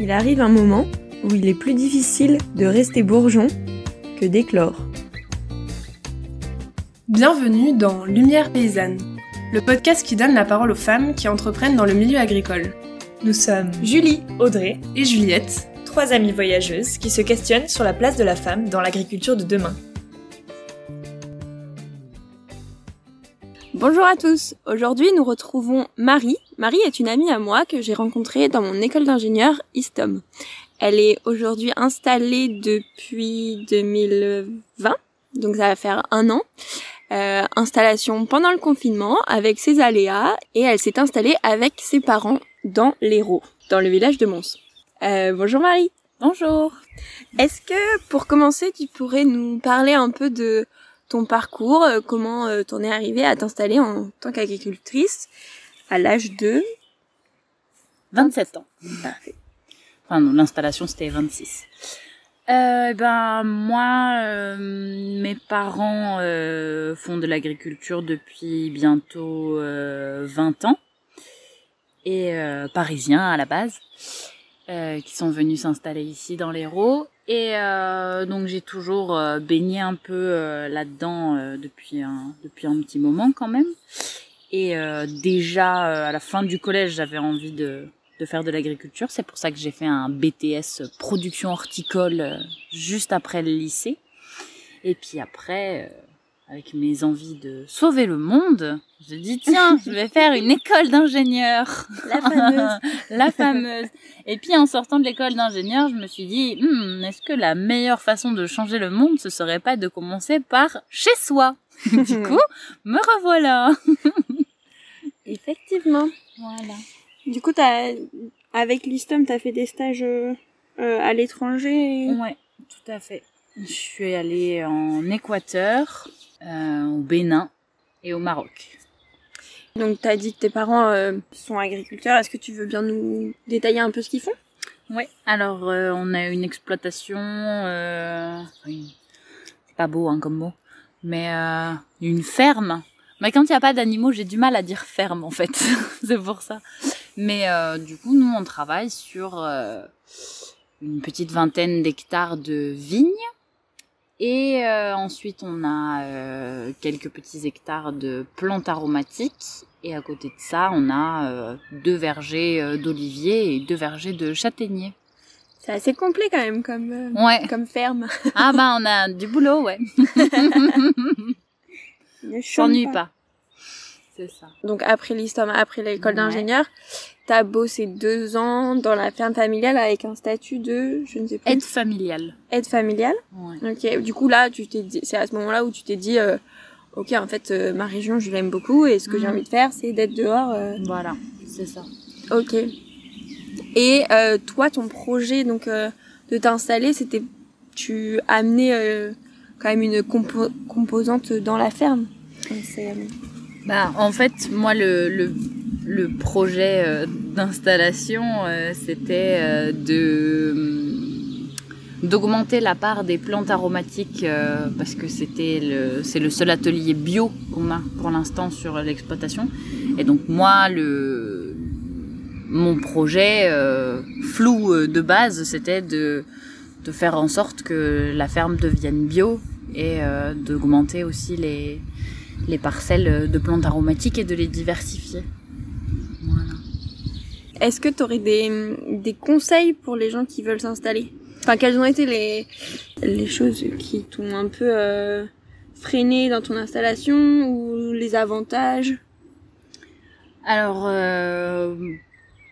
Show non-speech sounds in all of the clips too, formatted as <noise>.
il arrive un moment où il est plus difficile de rester bourgeon que d'éclore. Bienvenue dans Lumière paysanne, le podcast qui donne la parole aux femmes qui entreprennent dans le milieu agricole. Nous sommes Julie, Audrey et Juliette, trois amies voyageuses qui se questionnent sur la place de la femme dans l'agriculture de demain. Bonjour à tous. Aujourd'hui, nous retrouvons Marie. Marie est une amie à moi que j'ai rencontrée dans mon école d'ingénieur ISTOM. Elle est aujourd'hui installée depuis 2020, donc ça va faire un an. Euh, installation pendant le confinement avec ses aléas et elle s'est installée avec ses parents dans l'Hérault, dans le village de Mons. Euh, bonjour Marie. Bonjour. Est-ce que pour commencer, tu pourrais nous parler un peu de ton parcours, euh, comment euh, t'en es arrivée à t'installer en tant qu'agricultrice à l'âge de 27 ans. Parfait. Enfin non, l'installation c'était 26. Euh, ben moi, euh, mes parents euh, font de l'agriculture depuis bientôt 20 ans et parisiens à la base, qui sont venus s'installer ici dans l'Hérault et donc j'ai toujours baigné un peu là-dedans depuis un depuis un petit moment quand même. Et déjà à la fin du collège, j'avais envie de de faire de l'agriculture. C'est pour ça que j'ai fait un BTS production horticole euh, juste après le lycée. Et puis après, euh, avec mes envies de sauver le monde, je dis tiens, je vais faire une école d'ingénieur. La fameuse. <laughs> la fameuse. Et puis en sortant de l'école d'ingénieur, je me suis dit, hmm, est-ce que la meilleure façon de changer le monde, ce serait pas de commencer par chez soi? Du <laughs> coup, me revoilà. Effectivement. Voilà. Du coup, as, avec l'ISTOM, tu as fait des stages euh, à l'étranger Ouais, tout à fait. Je suis allée en Équateur, euh, au Bénin et au Maroc. Donc, tu as dit que tes parents euh, sont agriculteurs. Est-ce que tu veux bien nous détailler un peu ce qu'ils font? Oui, alors on a une exploitation, c'est pas beau hein, comme mot, mais une ferme. Mais quand il n'y a pas d'animaux, j'ai du mal à dire ferme en fait. <laughs> c'est pour ça. Mais euh, du coup, nous, on travaille sur euh, une petite vingtaine d'hectares de vignes. Et euh, ensuite, on a quelques petits hectares de plantes aromatiques. Et à côté de ça, on a deux vergers d'oliviers et deux vergers de châtaigniers. C'est assez complet quand même comme, comme ferme. ah bah on a du boulot, ouais. <laughs> Je s'ennuie pas. Donc après l'histoire, après l'école d'ingénieur, t'as bossé deux ans dans la ferme familiale avec un statut de, je ne sais plus. Aide familiale. Aide familiale. Ouais. Ok. Du coup là, tu t'es dit, c'est à ce moment-là où tu t'es dit, euh, ok, en fait, euh, ma région, je l'aime beaucoup et ce que j'ai mhm. envie de faire, c'est d'être dehors. Euh. Voilà, c'est ça. Ok. Et toi, ton projet donc de t'installer, c'était, tu amenais quand même une composante dans la ferme. Bah, en fait, moi, le, projet euh, d'installation, euh, c'était euh, de d'augmenter la part des plantes aromatiques parce que c'était le c'est le seul atelier bio qu'on a pour l'instant sur l'exploitation. Et donc moi le mon projet flou de base c'était de faire en sorte que la ferme devienne bio et d'augmenter aussi les les parcelles de plantes aromatiques et de les diversifier. Voilà. Est-ce que tu aurais des, des conseils pour les gens qui veulent s'installer? Enfin, quelles ont été les, les choses qui t'ont un peu euh, freiné dans ton installation ou les avantages? Alors, euh,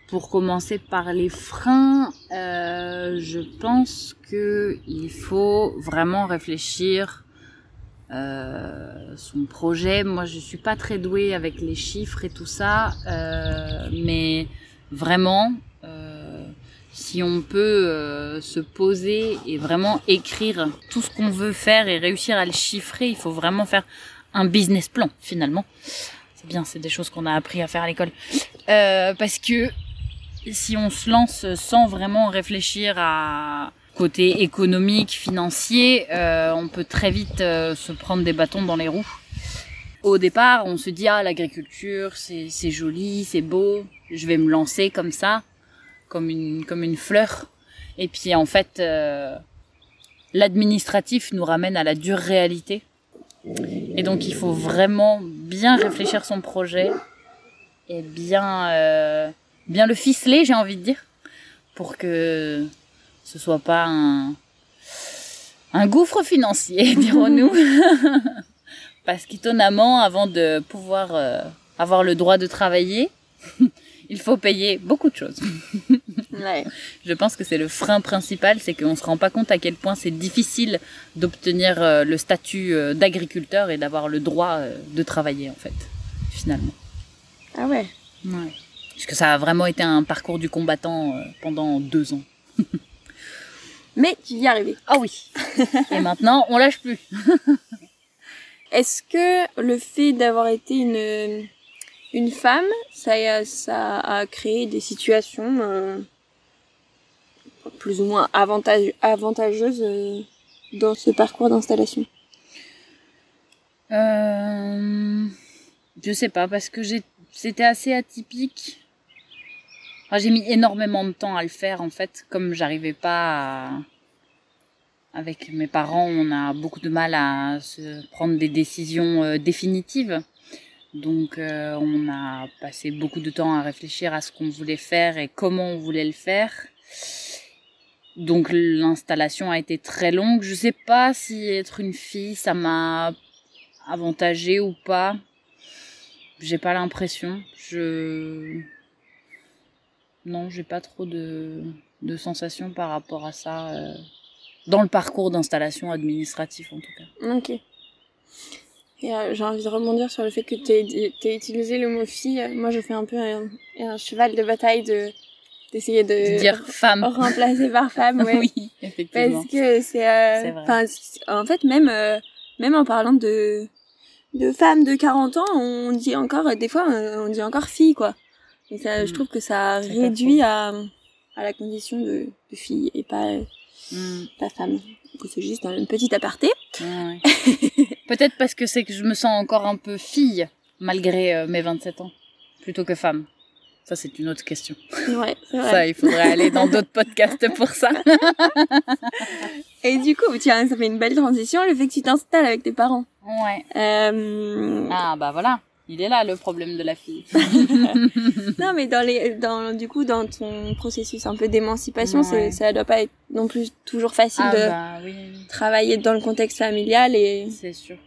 pour commencer par les freins, euh, je pense que il faut vraiment réfléchir euh, son projet. Moi, je suis pas très douée avec les chiffres et tout ça, euh, mais vraiment, euh, si on peut euh, se poser et vraiment écrire tout ce qu'on veut faire et réussir à le chiffrer, il faut vraiment faire un business plan finalement. C'est bien, c'est des choses qu'on a appris à faire à l'école, parce que si on se lance sans vraiment réfléchir à côté économique, financier, euh, on peut très vite euh, se prendre des bâtons dans les roues. Au départ, on se dit ah l'agriculture c'est joli, c'est beau, je vais me lancer comme ça. comme une comme une fleur. Et puis en fait, euh, l'administratif nous ramène à la dure réalité. Et donc il faut vraiment bien réfléchir son projet et bien bien le ficeler, j'ai envie de dire, pour que ce soit pas un un gouffre financier, <laughs> dirons-nous. <laughs> Parce qu'étonnamment, avant de pouvoir euh, avoir le droit de travailler, <laughs> il faut payer beaucoup de choses. Ouais. Je pense que c'est le frein principal, c'est qu'on se rend pas compte à quel point c'est difficile d'obtenir euh, le statut euh, d'agriculteur et d'avoir le droit de travailler en fait, finalement. Ah ouais. Ouais. Parce que ça a vraiment été un parcours du combattant pendant deux ans. Mais tu y es arrivé. Ah oui. <laughs> et maintenant, on lâche plus. <laughs> Est-ce que le fait d'avoir été une une femme, ça a, ça a créé des situations euh, plus ou moins avantage, avantageuses euh, dans ce parcours d'installation? Euh, je sais pas parce que j'ai c'était assez atypique. J'ai mis énormément de temps à le faire en fait, comme j'arrivais pas à... avec mes parents, on a beaucoup de mal à se prendre des décisions euh, définitives. Donc euh, on a passé beaucoup de temps à réfléchir à ce qu'on voulait faire et comment on voulait le faire. Donc l'installation a été très longue. Je sais pas si être une fille, ça m'a avantagé ou pas. J'ai pas l'impression. Je non, j'ai pas trop de de sensations par rapport à ça euh, dans le parcours d'installation administratif en tout cas. Ok. Et euh, j'ai envie de rebondir sur le fait que tu aies utilisé le mot fille. Moi, je fais un peu un, un cheval de bataille de d'essayer de, De dire femme. <laughs> remplacer par femme, ouais. oui, effectivement. Parce que c'est, euh, en fait, même, même en parlant de, de femmes de 40 ans, on dit encore, des fois, on dit encore fille, quoi. Et ça, je Mm. trouve que ça réduit à, à la condition de, de fille et pas, Mm, pas femme. C'est juste une petite aparté. ouais. <laughs> Peut-être parce que c'est que je me sens encore un peu fille malgré euh, mes 27 ans plutôt que femme. Ça c'est une autre question. Ouais, vrai. Ça il faudrait aller dans <laughs> d'autres podcasts pour ça. <laughs> Et du coup, tiens, ça fait une belle transition, le fait que tu t'installes avec tes parents. Ouais. Euh, Ah bah voilà, il est là le problème de la fille. <laughs> <laughs> Non, mais dans les, dans, du coup, dans ton processus un peu d'émancipation, Ouais. ça doit pas être non plus toujours facile Ah de bah oui, travailler dans le contexte familial et c'est sûr.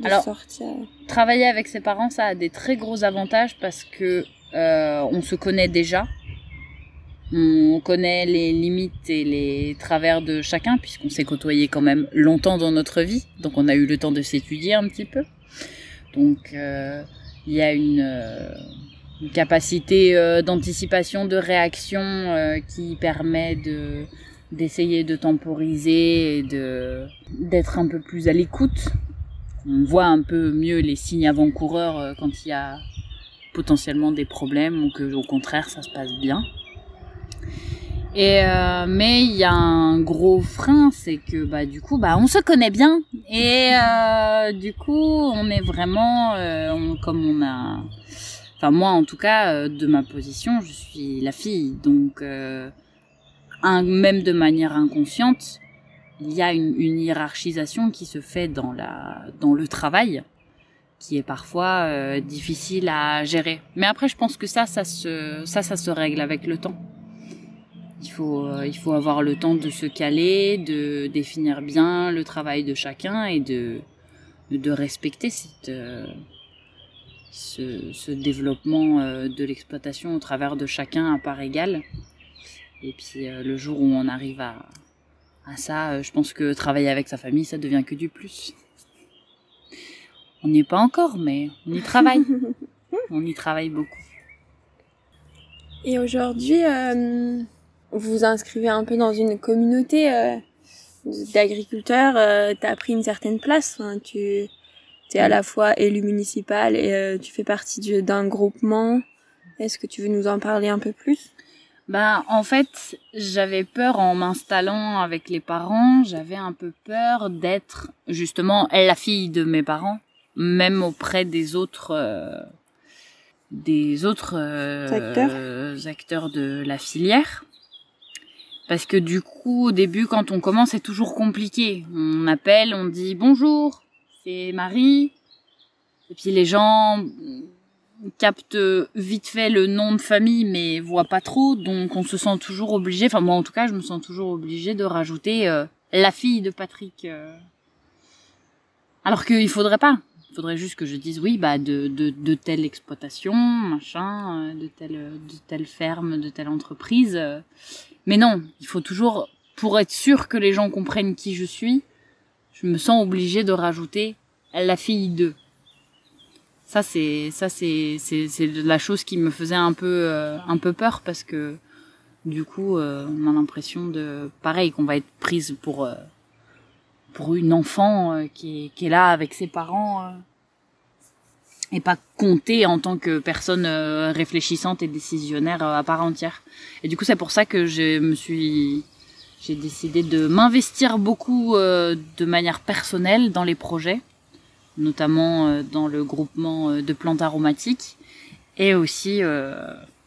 de Alors- sortir. Travailler avec ses parents, ça a des très gros avantages parce que euh, on se connaît déjà. On connaît les limites et les travers de chacun puisqu'on s'est côtoyé quand même longtemps dans notre vie, donc on a eu le temps de s'étudier un petit peu. Donc euh, il y a une, euh, capacité euh, d'anticipation, de réaction euh, qui permet de d'essayer de temporiser et de d'être un peu plus à l'écoute on voit un peu mieux les signes avant-coureurs quand il y a potentiellement des problèmes ou que au contraire ça se passe bien. Et euh, mais il y a un gros frein, c'est que bah du coup bah on se connaît bien et euh, du coup on est vraiment euh, comme on a enfin moi en tout cas euh, de ma position je suis la fille donc euh, un, même de manière inconsciente il y a une, une hiérarchisation qui se fait dans la dans le travail qui est parfois euh, difficile à gérer. Mais après je pense que ça ça se ça ça se règle avec le temps. Il faut euh, il faut avoir le temps de se caler, de définir bien le travail de chacun et de de respecter cette euh, ce, ce développement euh, de l'exploitation au travers de chacun à part égale. Et puis le jour où on arrive à, à ça, je pense que travailler avec sa famille, ça devient que du plus. On n'y est pas encore, mais on y travaille. <laughs> on y travaille beaucoup. Et aujourd'hui, vous vous inscrivez un peu dans une communauté euh, d'agriculteurs. Euh, T'as pris une certaine place. Enfin, tu es à la fois élu municipal et euh, tu fais partie du- d'un groupement. Est-ce que tu veux nous en parler un peu plus? Bah, en fait, j'avais peur en m'installant avec les parents. J'avais un peu peur d'être justement la fille de mes parents, même auprès des autres, euh, des autres euh, acteurs. de la filière. Parce que du coup, au début, quand on commence, c'est toujours compliqué. On appelle, on dit bonjour, c'est Marie. Et puis les gens captent vite fait le nom de famille, mais voient pas trop. Donc on se sent toujours obligé, enfin moi en tout cas, je me sens toujours obligé de rajouter euh, la fille de Patrick. Euh. Alors qu'il faudrait pas. Il faudrait juste que je dise oui, bah de, de, de telle exploitation, machin, euh, de telle, de telle ferme, de telle entreprise. Euh. Mais non, il faut toujours, pour être sûr que les gens comprennent qui je suis, je me sens obligée de rajouter la fille de. Ça c'est ça c'est c'est c'est la chose qui me faisait un peu euh, un peu peur parce que du coup on a l'impression de pareil qu'on va être prise pour pour une enfant euh, qui, est, qui est là avec ses parents euh, et pas compter en tant que personne euh, réfléchissante et décisionnaire à part entière. Et du coup, c'est pour ça que je me suis j'ai décidé de m'investir beaucoup de manière personnelle dans les projets, notamment dans le groupement de plantes aromatiques et aussi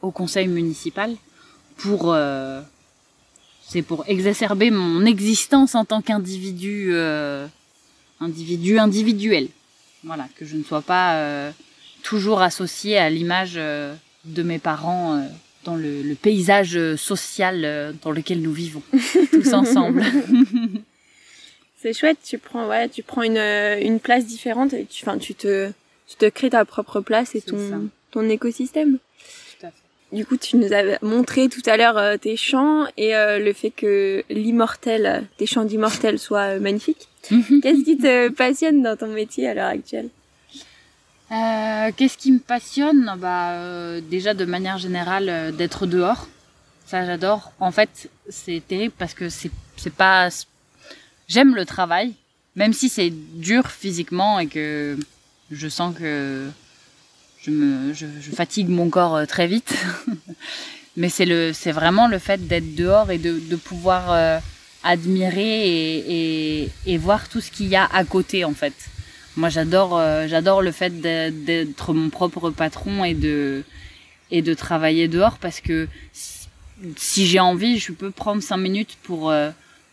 au conseil municipal pour c'est pour exacerber mon existence en tant qu'individu euh, individu individuel. Voilà, que je ne sois pas euh, toujours associée à l'image euh, de mes parents euh, dans le, le, paysage social dans lequel nous vivons <laughs> tous ensemble. <laughs> C'est chouette, tu prends ouais, tu prends une, une place différente et tu tu te tu te crées ta propre place et ton ton écosystème. Du coup, tu nous as montré tout à l'heure euh, tes chants et euh, le fait que l'immortel, tes chants d'immortel soient euh, magnifiques. Mhm. Qu'est-ce qui te passionne dans ton métier à l'heure actuelle? Qu'est-ce qui me passionne? Bah, déjà de manière générale, d'être dehors. Ça, j'adore. En fait, c'est terrible parce que c'est pas. J'aime le travail, même si c'est dur physiquement et que je sens que je me je, je fatigue mon corps euh, très vite <laughs> mais c'est vraiment le fait d'être dehors et de, de pouvoir euh, admirer et, et, voir tout ce qu'il y a à côté en fait. Moi j'adore euh, j'adore le fait d'être mon propre patron et de et de travailler dehors parce que si j'ai envie je peux prendre cinq minutes pour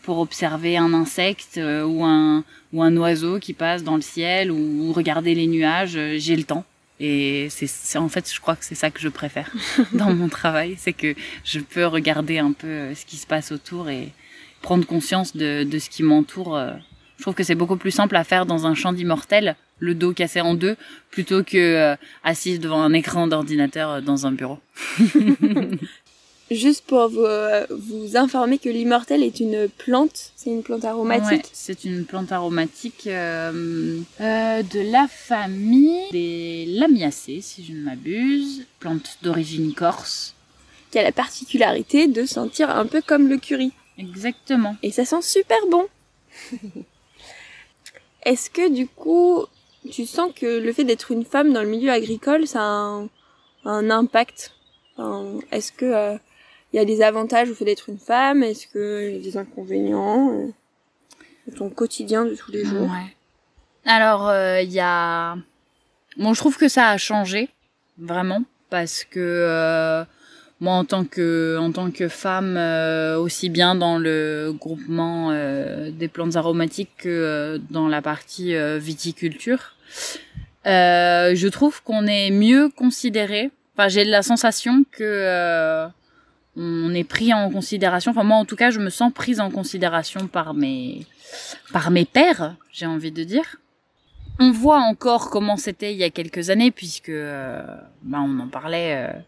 pour observer un insecte ou un ou un oiseau qui passe dans le ciel ou regarder les nuages j'ai le temps. Et c'est en fait, je crois que c'est ça que je préfère <laughs> dans mon travail, c'est que je peux regarder un peu euh, ce qui se passe autour et prendre conscience de, de ce qui m'entoure. Euh. Je trouve que c'est beaucoup plus simple à faire dans un champ d'immortel, le dos cassé en deux, plutôt que euh, assise devant un écran d'ordinateur dans un bureau. <laughs> Juste pour vous, euh, vous informer que l'immortel est une plante, c'est une plante aromatique. Ouais, c'est une plante aromatique euh, euh, de la famille des Lamiacées, si je ne m'abuse, plante d'origine corse. Qui a la particularité de sentir un peu comme le curry. Exactement. Et ça sent super bon. <laughs> Est-ce que du coup, tu sens que le fait d'être une femme dans le milieu agricole, ça a un, un impact? Est-ce que euh, il y a des avantages au fait d'être une femme? Est-ce qu'il y a des inconvénients euh, ton quotidien de tous les jours? Ouais. Alors, euh, il y a... Bon, je trouve que ça a changé, vraiment, parce que euh, moi, en tant que, en tant que femme, euh, aussi bien dans le groupement euh, des plantes aromatiques que dans la partie viticulture, je trouve qu'on est mieux considéré. Enfin, j'ai la sensation que on est pris en considération. Enfin moi en tout cas, je me sens prise en considération par mes par mes pères, j'ai envie de dire. On voit encore comment c'était il y a quelques années puisque euh, bah, on en parlait euh,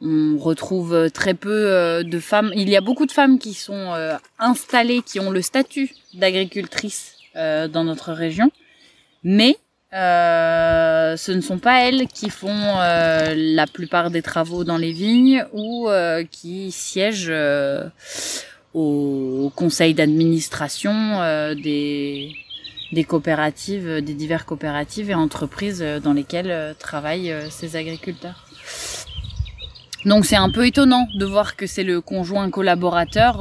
on retrouve très peu euh, de femmes. Il y a beaucoup de femmes qui sont installées, qui ont le statut d'agricultrice dans notre région, mais euh, ce ne sont pas elles qui font euh, la plupart des travaux dans les vignes ou euh, qui siègent au, conseil d'administration des coopératives, des diverses coopératives et entreprises dans lesquelles travaillent ces agriculteurs. Donc c'est un peu étonnant de voir que c'est le conjoint collaborateur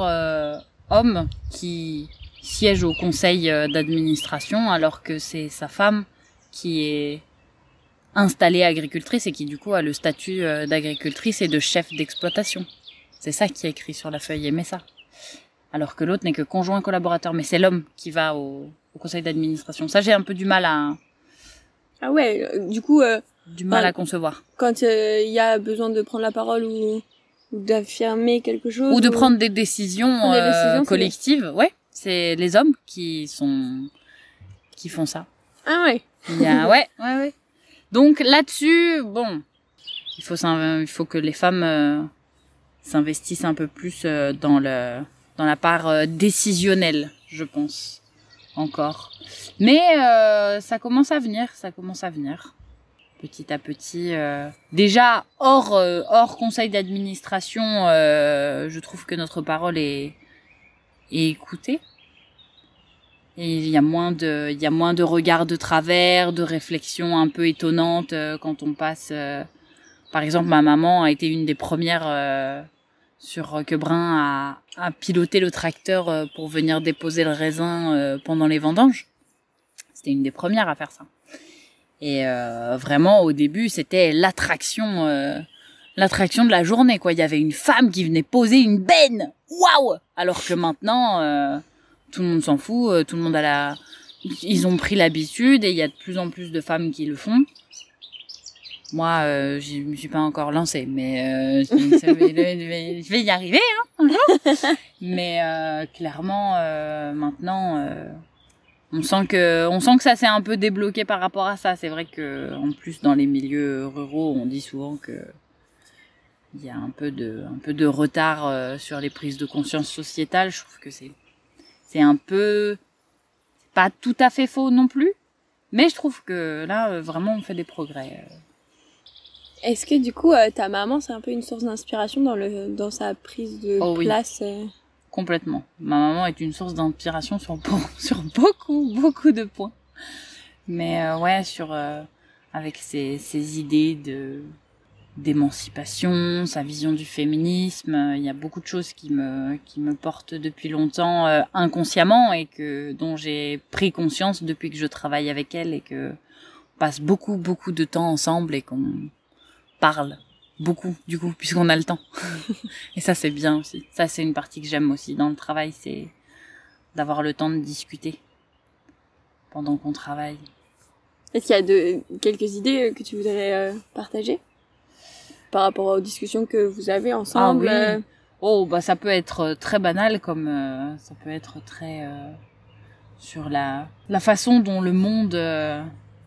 homme qui siège au conseil d'administration alors que c'est sa femme qui est installée agricultrice et qui du coup a le statut euh, d'agricultrice et de chef d'exploitation. C'est ça qui est écrit sur la feuille, ça. Alors que l'autre n'est que conjoint collaborateur, mais c'est l'homme qui va au, au conseil d'administration. Ça, j'ai un peu du mal à, Ah ouais, euh, du coup, euh, du mal à concevoir. quand euh, il y a besoin de prendre la parole ou, ou d'affirmer quelque chose. Ou de prendre des décisions, Prendre des euh, décisions, collectives. Ouais, c'est les hommes qui sont qui font ça. Ah ouais. Il y a, <laughs> ouais, ouais, ouais. Donc là-dessus, bon, il faut il faut que les femmes euh, s'investissent un peu plus euh, dans le dans la part euh, décisionnelle, je pense, encore. Mais euh, ça commence à venir, ça commence à venir. Petit à petit, euh, déjà hors euh, hors conseil d'administration, euh, je trouve que notre parole est est écoutée. Et il y a moins de, il y a moins de regards de travers, de réflexions un peu étonnantes euh, quand on passe. euh, par exemple, ma maman a été une des premières euh, sur Roquebrun à, à piloter le tracteur pour venir déposer le raisin pendant les vendanges. C'était une des premières à faire ça. Et euh, vraiment, au début, c'était l'attraction, euh, l'attraction de la journée. Quoi, il y avait une femme qui venait poser une benne. Waouh Alors que maintenant. euh, tout le monde s'en fout, euh, tout le monde a la, ils ont pris l'habitude et il y a de plus en plus de femmes qui le font. Moi, euh, je me suis pas encore lancée, mais euh, <laughs> je, ça je vais, y arriver, hein, un jour. <laughs> Mais euh, clairement, euh, maintenant, euh, on sent que, on sent que ça s'est un peu débloqué par rapport à ça. C'est vrai que, en plus, dans les milieux ruraux, on dit souvent que il y a un peu de, un peu de retard euh, sur les prises de conscience sociétales. Je trouve que c'est c'est un peu c'est pas tout à fait faux non plus mais je trouve que là euh, vraiment on fait des progrès. Est-ce que du coup, euh, ta maman, c'est un peu une source d'inspiration dans le dans sa prise de Oh place complètement. Ma maman est une source d'inspiration sur beau- <laughs> sur beaucoup beaucoup de points. Mais euh, ouais euh, avec ses, idées de d'émancipation, sa vision du féminisme, euh, il y a beaucoup de choses qui me portent depuis longtemps inconsciemment et dont j'ai pris conscience depuis que je travaille avec elle et que on passe beaucoup beaucoup de temps ensemble et qu'on parle beaucoup du coup puisqu'on a le temps. <laughs> et ça c'est bien aussi. Ça c'est une partie que j'aime aussi dans le travail, c'est d'avoir le temps de discuter pendant qu'on travaille. Est-ce qu'il y a de, quelques idées que tu voudrais euh, partager par rapport aux discussions que vous avez ensemble Ah oui. euh, Oh, bah ça peut être euh, très banal comme euh, ça peut être très euh, sur la la façon dont le monde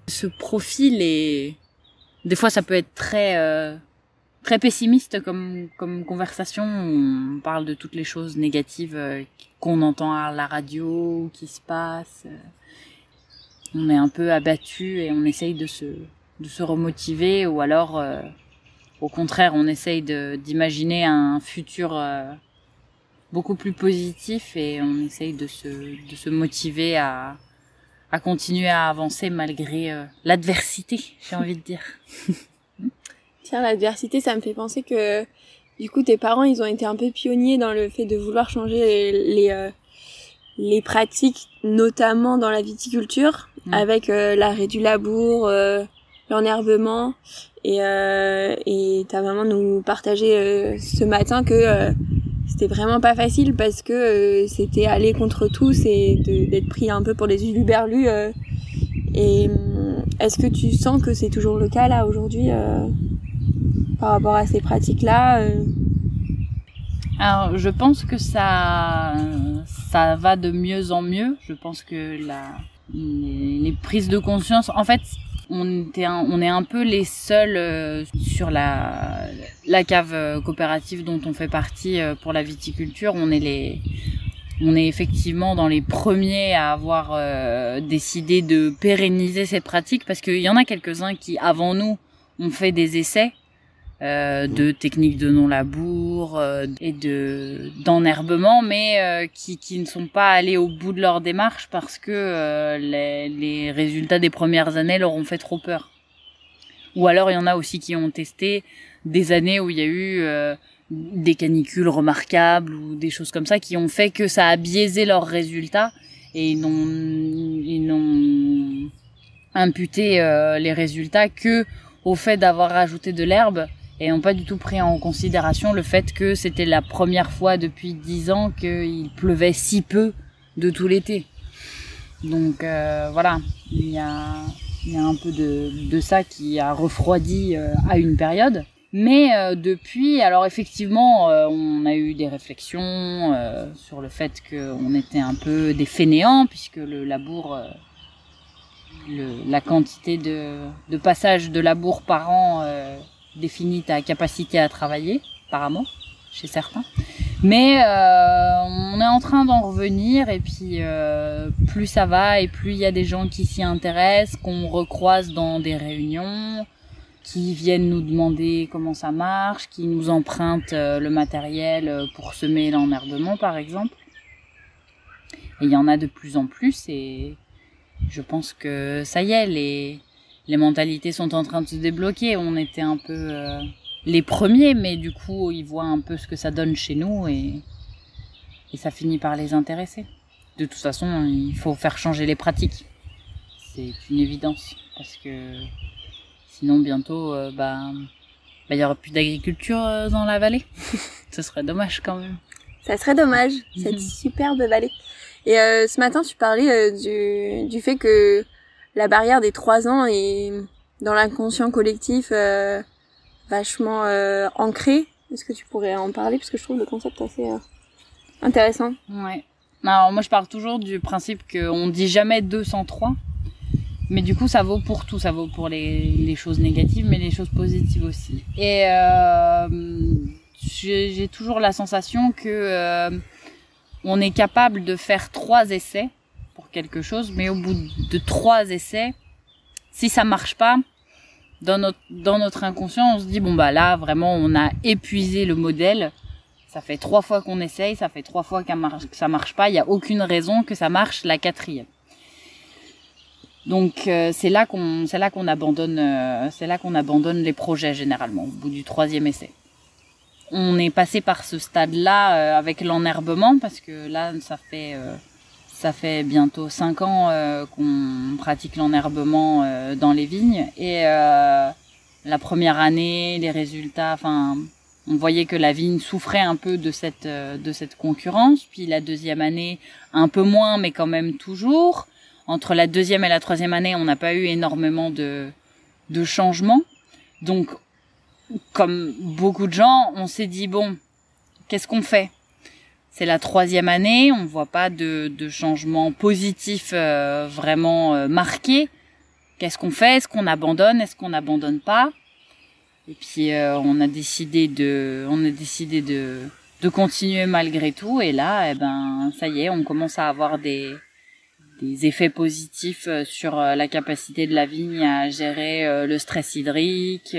se profile et des fois ça peut être très très pessimiste comme conversation. On parle de toutes les choses négatives euh, qu'on entend à la radio, qui se passent. On est un peu abattu et on essaye de se de se remotiver ou alors euh, au contraire, on essaye d'imaginer un futur euh, beaucoup plus positif et on essaye de se de se motiver à à continuer à avancer malgré l'adversité, j'ai envie de dire. <laughs> Tiens, l'adversité, ça me fait penser que du coup, tes parents, ils ont été un peu pionniers dans le fait de vouloir changer les les, euh, les pratiques, notamment dans la viticulture, Mm. avec euh, l'arrêt du labour, euh, l'enherbement. Et, euh, et ta maman nous partageait euh, ce matin que euh, c'était vraiment pas facile parce que euh, c'était aller contre tous et d'être pris un peu pour des uluberlus. euh. et hum, est-ce que tu sens que c'est toujours le cas là aujourd'hui euh, par rapport à ces pratiques-là euh Alors, je pense que ça, ça va de mieux en mieux. Je pense que les, prises de conscience, en fait, on était, on est un peu les seuls euh, sur la, cave euh, coopérative dont on fait partie pour la viticulture. On est les, on est effectivement dans les premiers à avoir décidé de pérenniser cette pratique parce qu'il y en a quelques-uns qui, avant nous, ont fait des essais euh, de techniques de non-labour euh, et de d'enherbement, mais euh, qui, qui ne sont pas allés au bout de leur démarche parce que euh, les, les résultats des premières années leur ont fait trop peur. Ou alors il y en a aussi qui ont testé des années où il y a eu euh, des canicules remarquables ou des choses comme ça qui ont fait que ça a biaisé leurs résultats et ils n'ont ils n'ont imputé euh, les résultats que au fait d'avoir rajouté de l'herbe et n'ont pas du tout pris en considération le fait que c'était la première fois depuis dix ans qu'il pleuvait si peu de tout l'été. Donc euh, voilà, il y a, il y a un peu de, de ça qui a refroidi euh, à une période. Mais euh, depuis, alors effectivement, on a eu des réflexions sur le fait qu'on était un peu des fainéants, puisque le labour, la quantité de, de passage de labour par an définit ta capacité à travailler, apparemment, chez certains. Mais euh, on est en train d'en revenir et puis euh, plus ça va et plus il y a des gens qui s'y intéressent, qu'on recroise dans des réunions, qui viennent nous demander comment ça marche, qui nous empruntent euh, le matériel pour semer l'enherbement par exemple. Et il y en a de plus en plus et je pense que ça y est, les, les mentalités sont en train de se débloquer. On était un peu euh, les premiers, mais du coup, ils voient un peu ce que ça donne chez nous et, et ça finit par les intéresser. De toute façon, il faut faire changer les pratiques. C'est une évidence parce que sinon bientôt, euh, bah, bah, il y aura plus d'agriculture euh, dans la vallée. <laughs> ce serait dommage quand même. Ça serait dommage, <laughs> cette superbe vallée. Et ce matin, tu parlais du, du fait que la barrière des trois ans est dans l'inconscient collectif euh, vachement euh, ancrée. Est-ce que tu pourrais en parler? Parce que je trouve le concept assez euh, intéressant. Ouais. Alors moi je parle toujours du principe qu'on dit jamais 203. Mais du coup, ça vaut pour tout. Ça vaut pour les, les choses négatives, mais les choses positives aussi. Et euh, j'ai toujours la sensation que on est capable de faire trois essais quelque chose, mais au bout de trois essais, si ça marche pas, dans notre, dans notre inconscient, on se dit, bon bah là, vraiment, on a épuisé le modèle. Ça fait trois fois qu'on essaye, ça fait trois fois que ça marche pas, il n'y a aucune raison que ça marche la quatrième. Donc euh, c'est là qu'on c'est là qu'on abandonne euh, c'est là qu'on abandonne les projets généralement au bout du troisième essai. On est passé par ce stade-là euh, avec l'enherbement parce que là ça fait ça fait bientôt cinq ans euh, qu'on pratique l'enherbement euh, dans les vignes et euh, la première année, les résultats, enfin, on voyait que la vigne souffrait un peu de cette de cette concurrence. Puis la deuxième année, un peu moins, mais quand même toujours. Entre la deuxième et la troisième année, on n'a pas eu énormément de de changements. Donc, comme beaucoup de gens, on s'est dit bon, qu'est-ce qu'on fait? C'est la troisième année, on voit pas de, de changement positif euh, vraiment euh, marqué. Qu'est-ce qu'on fait? Est-ce qu'on abandonne? Est-ce qu'on n'abandonne pas? Et puis euh, on a décidé de, on a décidé de, de continuer malgré tout. Et là, eh ben, ça y est, on commence à avoir des, des effets positifs sur la capacité de la vigne à gérer le stress hydrique,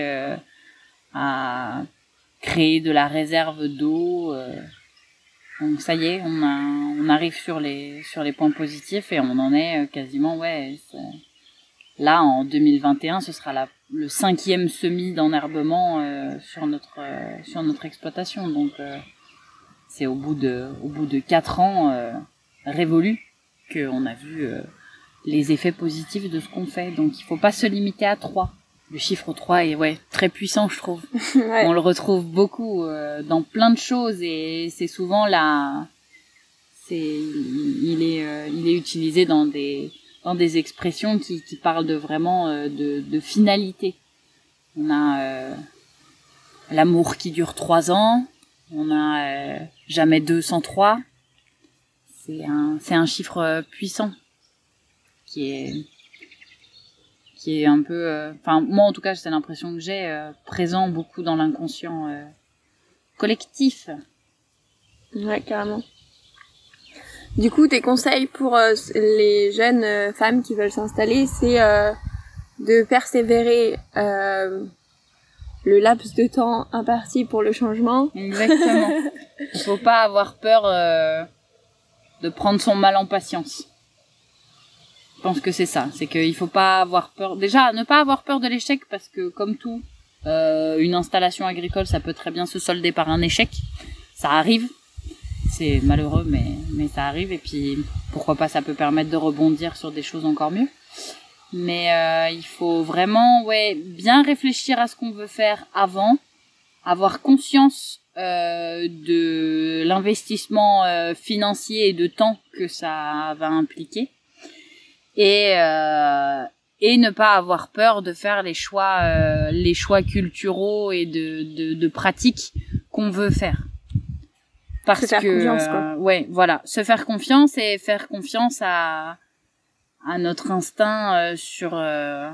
à créer de la réserve d'eau. Donc ça y est, on, arrive sur les sur les points positifs et on en est euh, quasiment ouais. Là en 2021, ce sera le cinquième semis d'enherbement euh, sur notre euh, sur notre exploitation. Donc c'est au bout de au bout de quatre ans révolus qu'on a vu les effets positifs de ce qu'on fait. Donc il faut pas se limiter à trois le chiffre 3 est ouais très puissant je trouve. <laughs> On le retrouve beaucoup euh, dans plein de choses et c'est souvent là c'est il est euh, il est utilisé dans des dans des expressions qui, qui parlent de vraiment euh, de, de finalité. On a l'amour qui dure trois ans. On a jamais 203 c'est un c'est un chiffre puissant qui est qui est un peu, euh, enfin moi en tout cas, c'est l'impression que j'ai euh, présent beaucoup dans l'inconscient euh, collectif. Ouais, carrément. Du coup, tes conseils pour les jeunes femmes qui veulent s'installer, c'est de persévérer le laps de temps imparti pour le changement. Exactement. <laughs> Il faut pas avoir peur de prendre son mal en patience. Je pense que c'est ça. C'est qu'il faut pas avoir peur. Déjà, ne pas avoir peur de l'échec parce que, comme tout, euh, une installation agricole, ça peut très bien se solder par un échec. Ça arrive. C'est malheureux, mais, mais ça arrive. Et puis, pourquoi pas, ça peut permettre de rebondir sur des choses encore mieux. Mais euh, il faut vraiment ouais bien réfléchir à ce qu'on veut faire avant, avoir conscience euh, de l'investissement financier et de temps que ça va impliquer et euh, et ne pas avoir peur de faire les choix euh, les choix culturaux et de de, de pratiques qu'on veut faire. Parce Se faire que confiance, quoi. euh, ouais voilà. Se faire confiance et faire confiance à à notre instinct euh, sur euh,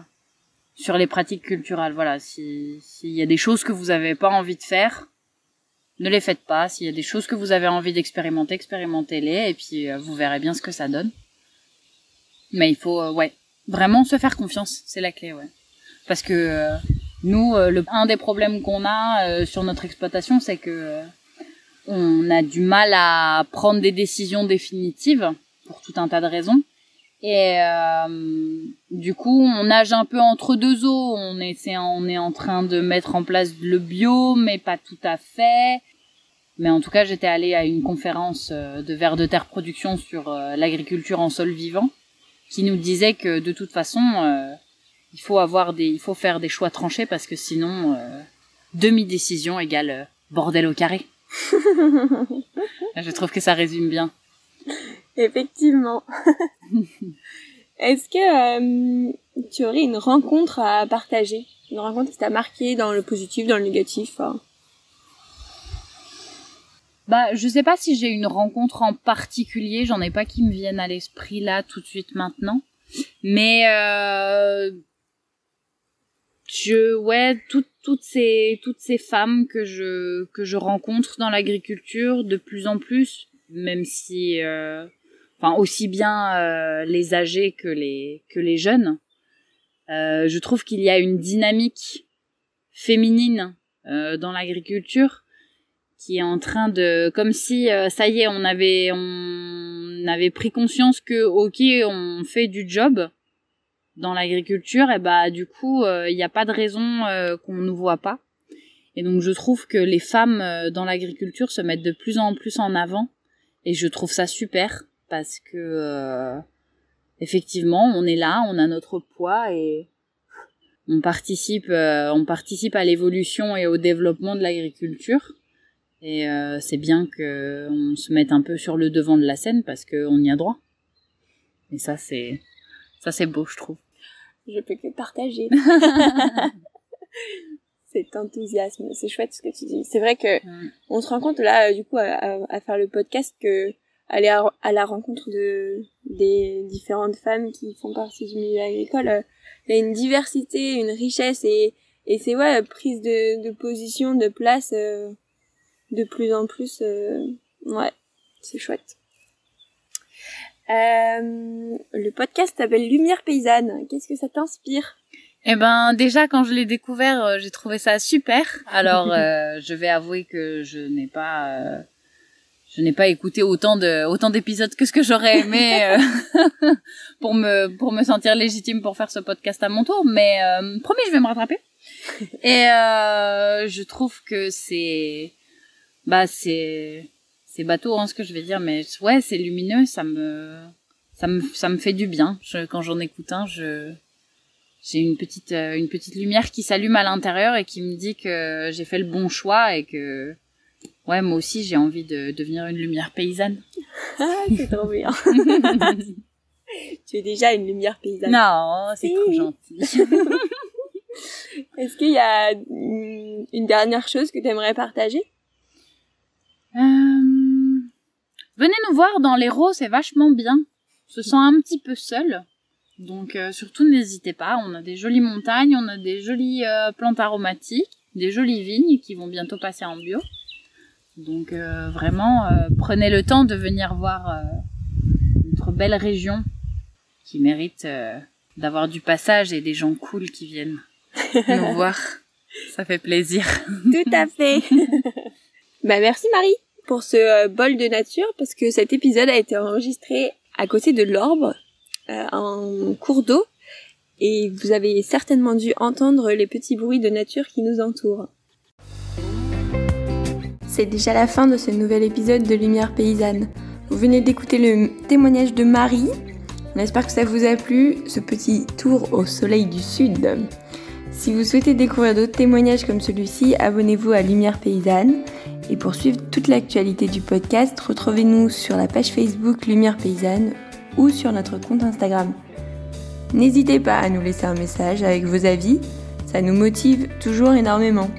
sur les pratiques culturelles. Voilà. Si s'il y a des choses que vous avez pas envie de faire ne les faites pas. S'il y a des choses que vous avez envie d'expérimenter expérimentez-les et puis euh, vous verrez bien ce que ça donne mais il faut euh, ouais vraiment se faire confiance c'est la clé ouais. Parce que euh, nous euh, le un des problèmes qu'on a sur notre exploitation c'est que on a du mal à prendre des décisions définitives pour tout un tas de raisons. Et du coup on nage un peu entre deux eaux. On est c'est- on est en train de mettre en place le bio mais pas tout à fait. Mais en tout cas j'étais allée à une conférence de vers de terre production sur l'agriculture en sol vivant qui nous disait que de toute façon euh, il faut avoir des il faut faire des choix tranchés parce que sinon euh, demi décision égale euh, bordel au carré. <laughs> Je trouve que ça résume bien. Effectivement. <laughs> Est-ce que euh, tu aurais une rencontre à partager? Une rencontre qui t'a marqué dans le positif, dans le négatif hein? Bah, je sais pas si j'ai une rencontre en particulier, j'en ai pas qui me viennent à l'esprit là tout de suite maintenant. Mais euh, je ouais, toutes toutes ces toutes ces femmes que je que je rencontre dans l'agriculture de plus en plus, même si euh, enfin aussi bien euh, les âgés que les que les jeunes. Euh, je trouve qu'il y a une dynamique féminine euh, dans l'agriculture qui est en train de comme si euh, ça y est on avait on avait pris conscience que ok on fait du job dans l'agriculture et bah du coup il n'y a pas de raison euh, qu'on nous voit pas. Et donc je trouve que les femmes euh, dans l'agriculture se mettent de plus en plus en avant et je trouve ça super parce que euh, effectivement on est là on a notre poids et on participe euh, on participe à l'évolution et au développement de l'agriculture et euh, c'est bien que on se mette un peu sur le devant de la scène parce qu'on y a droit. Et ça c'est ça c'est beau je trouve. Je peux que partager. <laughs> <laughs> Cet enthousiasme, c'est chouette ce que tu dis. C'est vrai que on se rend compte là, euh, du coup, à, à- à faire le podcast, que aller à, à la rencontre de des différentes femmes qui font partie du milieu agricole, euh, il y a une diversité, une richesse et et c'est ouais prise de, de position, de place euh, de plus en plus. euh, ouais, c'est chouette. Euh, le podcast s'appelle Lumière paysanne. Qu'est-ce que ça t'inspire? Eh ben déjà quand je l'ai découvert euh, j'ai trouvé ça super. Alors <laughs> euh, je vais avouer que je n'ai pas euh, je n'ai pas écouté autant de autant d'épisodes que ce que j'aurais aimé euh, <laughs> pour me pour me sentir légitime pour faire ce podcast à mon tour mais euh, promis je vais me rattraper. Et euh, je trouve que c'est bah c'est c'est bateau hein, ce que je vais dire mais ouais c'est lumineux ça me ça me ça me fait du bien. Je, quand j'en écoute un je j'ai une petite euh, une petite lumière qui s'allume à l'intérieur et qui me dit que j'ai fait le bon choix et que ouais moi aussi j'ai envie de devenir une lumière paysanne. <laughs> Ah, c'est trop bien. <laughs> tu es déjà une lumière paysanne. non c'est trop gentil. <laughs> Est-ce qu'il y a une dernière chose que tu aimerais partager? Euh, venez nous voir dans l'Hérault, c'est vachement bien. On se sent un petit peu seul. Donc euh, surtout n'hésitez pas, on a des jolies montagnes, on a des jolies euh, plantes aromatiques, des jolies vignes qui vont bientôt passer en bio. Donc vraiment, prenez le temps de venir voir notre belle région qui mérite d'avoir du passage et des gens cool qui viennent <laughs> nous voir. Ça fait plaisir. Tout à fait. <laughs> bah merci Marie pour ce euh, bol de nature parce que cet épisode a été enregistré à côté de l'Orbe, euh, un cours d'eau, et vous avez certainement dû entendre les petits bruits de nature qui nous entourent. C'est déjà la fin de ce nouvel épisode de Lumière paysanne. Vous venez d'écouter le témoignage de Marie. On espère que ça vous a plu, ce petit tour au soleil du sud. Si vous souhaitez découvrir d'autres témoignages comme celui-ci, abonnez-vous à Lumière Paysanne. Et pour suivre toute l'actualité du podcast, retrouvez-nous sur la page Facebook Lumière Paysanne ou sur notre compte Instagram. N'hésitez pas à nous laisser un message avec vos avis, ça nous motive toujours énormément.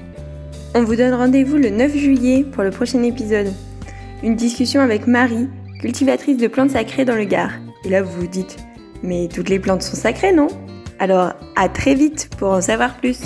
On vous donne rendez-vous le 9 juillet pour le prochain épisode. Une discussion avec Marie, cultivatrice de plantes sacrées dans le Gard. Et là vous vous dites, mais toutes les plantes sont sacrées, non? Alors à très vite pour en savoir plus.